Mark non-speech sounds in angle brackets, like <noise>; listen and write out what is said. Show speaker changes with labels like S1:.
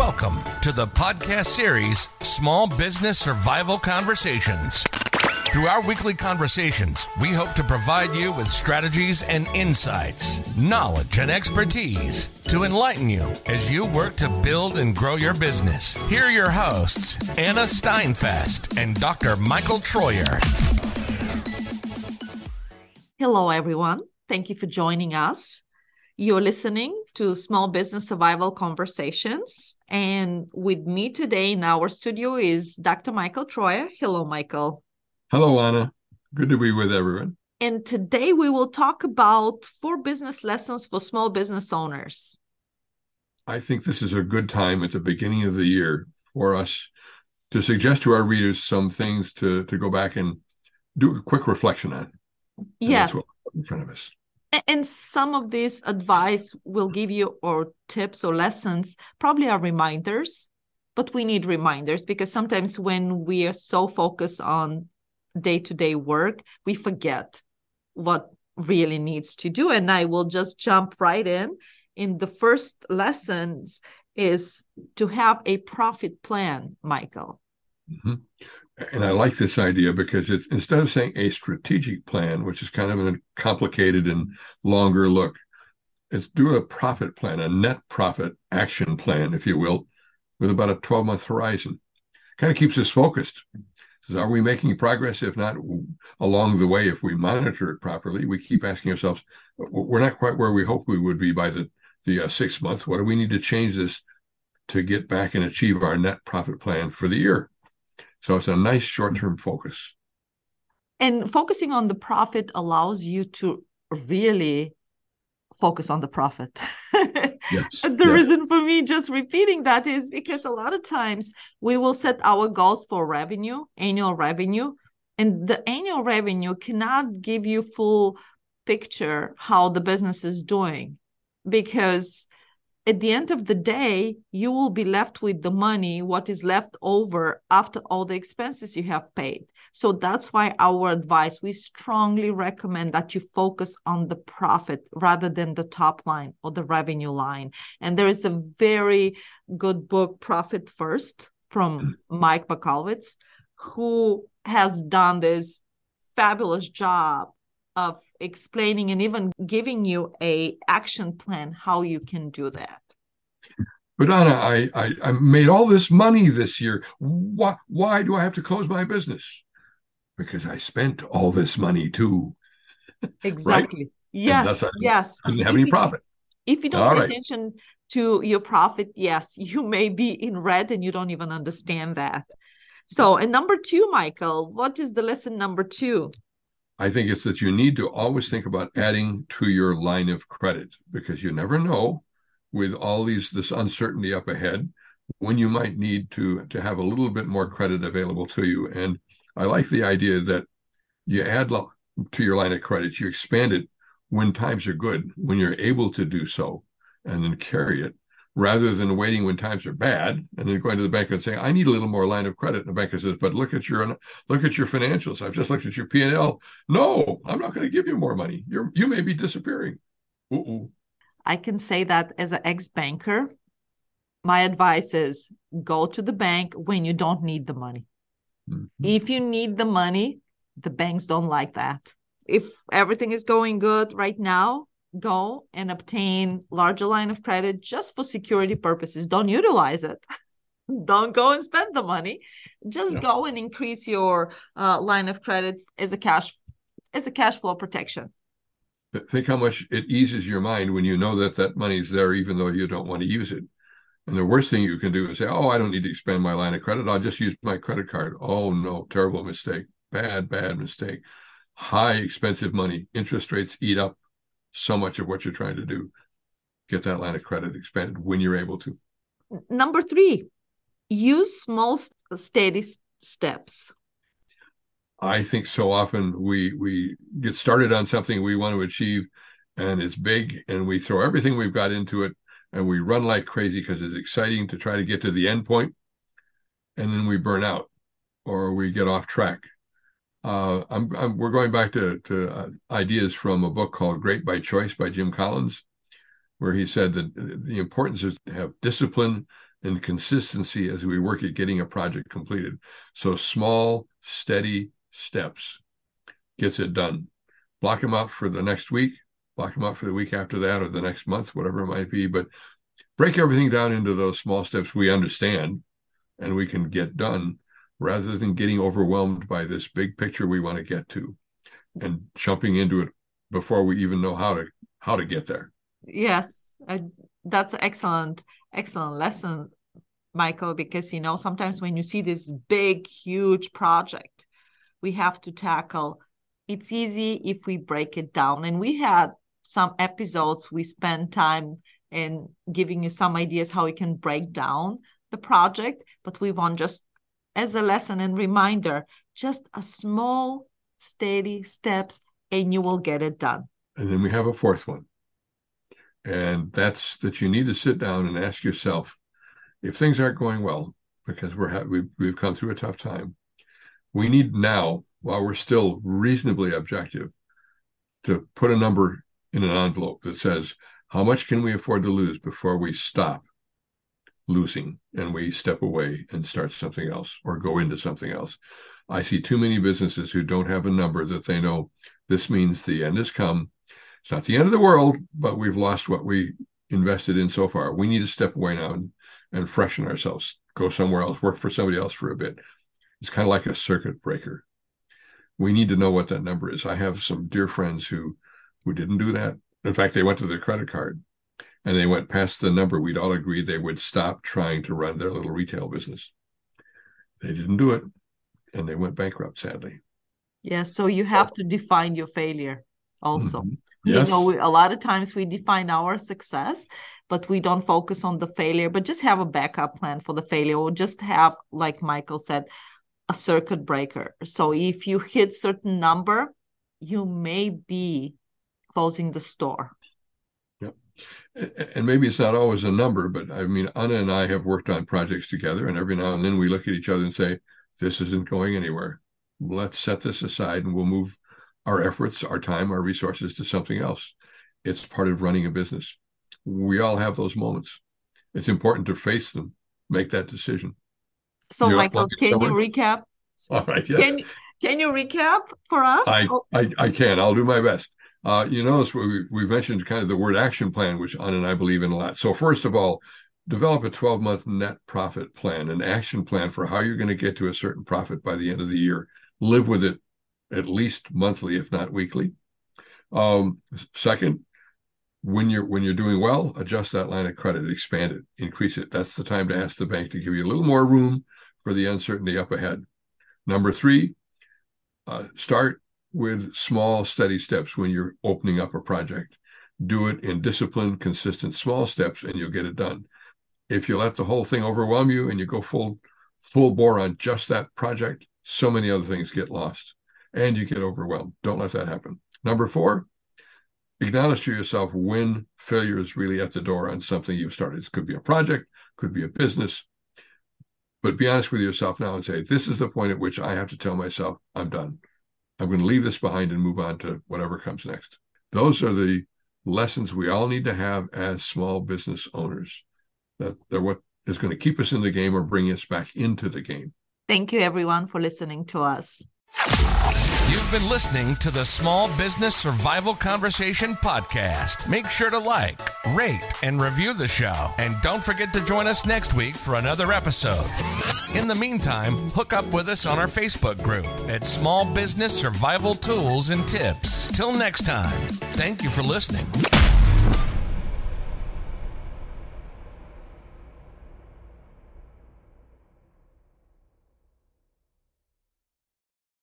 S1: Welcome to the podcast series Small Business Survival Conversations. Through our weekly conversations, we hope to provide you with strategies and insights, knowledge and expertise to enlighten you as you work to build and grow your business. Here are your hosts, Anna Steinfest and Dr. Michael Troyer.
S2: Hello, everyone. Thank you for joining us. You're listening to Small Business Survival Conversations. And with me today in our studio is Dr. Michael Troyer. Hello, Michael.
S3: Hello, Anna. Good to be with everyone.
S2: And today we will talk about four business lessons for small business owners.
S3: I think this is a good time at the beginning of the year for us to suggest to our readers some things to, to go back and do a quick reflection on.
S2: Yes.
S3: in front of us.
S2: And some of this advice will give you or tips or lessons probably are reminders, but we need reminders because sometimes when we are so focused on day to day work, we forget what really needs to do. And I will just jump right in. In the first lessons is to have a profit plan, Michael.
S3: Mm-hmm. And I like this idea because it's instead of saying a strategic plan, which is kind of a complicated and longer look, it's do a profit plan, a net profit action plan, if you will, with about a 12 month horizon. Kind of keeps us focused are we making progress? If not, along the way, if we monitor it properly, we keep asking ourselves, we're not quite where we hope we would be by the, the uh, six months. What do we need to change this to get back and achieve our net profit plan for the year? So it's a nice short term focus.
S2: And focusing on the profit allows you to really focus on the profit. <laughs>
S3: yes.
S2: the yes. reason for me just repeating that is because a lot of times we will set our goals for revenue, annual revenue, and the annual revenue cannot give you full picture how the business is doing because at the end of the day, you will be left with the money, what is left over after all the expenses you have paid. So that's why our advice, we strongly recommend that you focus on the profit rather than the top line or the revenue line. And there is a very good book, Profit First, from Mike Michalowicz, who has done this fabulous job of explaining and even giving you a action plan how you can do that
S3: but Anna, I, I, I made all this money this year. Why why do I have to close my business? Because I spent all this money too. <laughs>
S2: Exactly. right? Yes. yes.
S3: I didn't have any profit.
S2: If you don't all pay right. attention to your profit, yes, you may be in red and you don't even understand that. So, and number two, Michael, what is the lesson number two?
S3: I think it's that you need to always think about adding to your line of credit because you never know with all these this uncertainty up ahead when you might need to to have a little bit more credit available to you. And I like the idea that you add to your line of credit, you expand it when times are good, when you're able to do so, and then carry it rather than waiting when times are bad and then going to the bank and saying, "I need a little more line of credit." And the banker says, "But look at your look at your financials. I've just looked at your P and L. No, I'm not going to give you more money. You're you may be disappearing." Uh-oh.
S2: I can say that as an ex banker, my advice is go to the bank when you don't need the money. Mm-hmm. If you need the money, the banks don't like that. If everything is going good right now, go and obtain larger line of credit just for security purposes. Don't utilize it. <laughs> Don't go and spend the money. Just no. go and increase your uh, line of credit as a cash as a cash flow protection.
S3: Think how much it eases your mind when you know that that money's there even though you don't want to use it. And the worst thing you can do is say oh i don't need to expand my line of credit. I'll just use my credit card. Oh no. Terrible mistake. Bad bad mistake. High expensive money. Interest rates eat up so much of what you're trying to do. Get that line of credit expanded when you're able to.
S2: Number three, use small steady steps.
S3: I think so often we we get started on something we want to achieve and it's big and we throw everything we've got into it and we run like crazy because it's exciting to try to get to the end point and then we burn out or we get off track uh, I'm, I'm, we're going back to, to uh, ideas from a book called Great by Choice by Jim Collins, where he said that the importance is to have discipline and consistency as we work at getting a project completed. So small, steady steps gets it done. Block them up for the next week, block them up for the week after that or the next month, whatever it might be. But break everything down into those small steps we understand and we can get done rather than getting overwhelmed by this big picture we want to get to and jumping into it before we even know how to how to get there.
S2: Yes uh, that's excellent excellent lesson michael because you know sometimes when you see this big huge project we have to tackle it's easy if we break it down. And we had some episodes we spend time in giving you some ideas how we can break down the project but we want just as a lesson and reminder just a small steady steps and you will get it done.
S3: And then we have a fourth one. And that's that you need to sit down and ask yourself if things aren't going well because we're ha- we've, we've come through a tough time. We need now while we're still reasonably objective to put a number in an envelope that says how much can we afford to lose before we stop losing and we step away and start something else or go into something else i see too many businesses who don't have a number that they know this means the end has come it's not the end of the world, but we've lost what we invested in so far. We need to step away now and, and freshen ourselves, go somewhere else, work for somebody else for a bit. It's kind of like a circuit breaker. We need to know what that number is. I have some dear friends who who didn't do that. In fact, they went to their credit card and they went past the number we'd all agreed they would stop trying to run their little retail business. They didn't do it and they went bankrupt, sadly.
S2: Yeah, so you have to define your failure also.
S3: Mm-hmm. Yes.
S2: You know, we, a lot of times we define our success, but we don't focus on the failure, but just have a backup plan for the failure, or just have, like Michael said, a circuit breaker. So if you hit certain number, you may be closing the store.
S3: And maybe it's not always a number, but I mean, Anna and I have worked on projects together, and every now and then we look at each other and say, This isn't going anywhere. Let's set this aside and we'll move our efforts, our time, our resources to something else. It's part of running a business. We all have those moments. It's important to face them, make that decision.
S2: So, You're Michael, can you recap?
S3: All right. Yes.
S2: Can, can you recap for us?
S3: I, I, I can. I'll do my best. Uh, you notice we, we mentioned kind of the word action plan, which Anna and I believe in a lot. So, first of all, develop a 12 month net profit plan, an action plan for how you're going to get to a certain profit by the end of the year. Live with it at least monthly, if not weekly. Um, second, when you're when you're doing well, adjust that line of credit, expand it, increase it. That's the time to ask the bank to give you a little more room for the uncertainty up ahead. Number three, uh, start with small, steady steps when you're opening up a project. Do it in disciplined, consistent, small steps, and you'll get it done. If you let the whole thing overwhelm you and you go full full bore on just that project, so many other things get lost and you get overwhelmed. Don't let that happen. Number four, acknowledge to yourself when failure is really at the door on something you've started. It could be a project, could be a business, but be honest with yourself now and say, this is the point at which I have to tell myself, I'm done. I'm going to leave this behind and move on to whatever comes next. Those are the lessons we all need to have as small business owners. That they're what is going to keep us in the game or bring us back into the game.
S2: Thank you, everyone, for listening to us.
S1: You've been listening to the Small Business Survival Conversation podcast. Make sure to like, rate, and review the show. And don't forget to join us next week for another episode. In the meantime, hook up with us on our Facebook group at Small Business Survival Tools and Tips. Till next time, thank you for listening.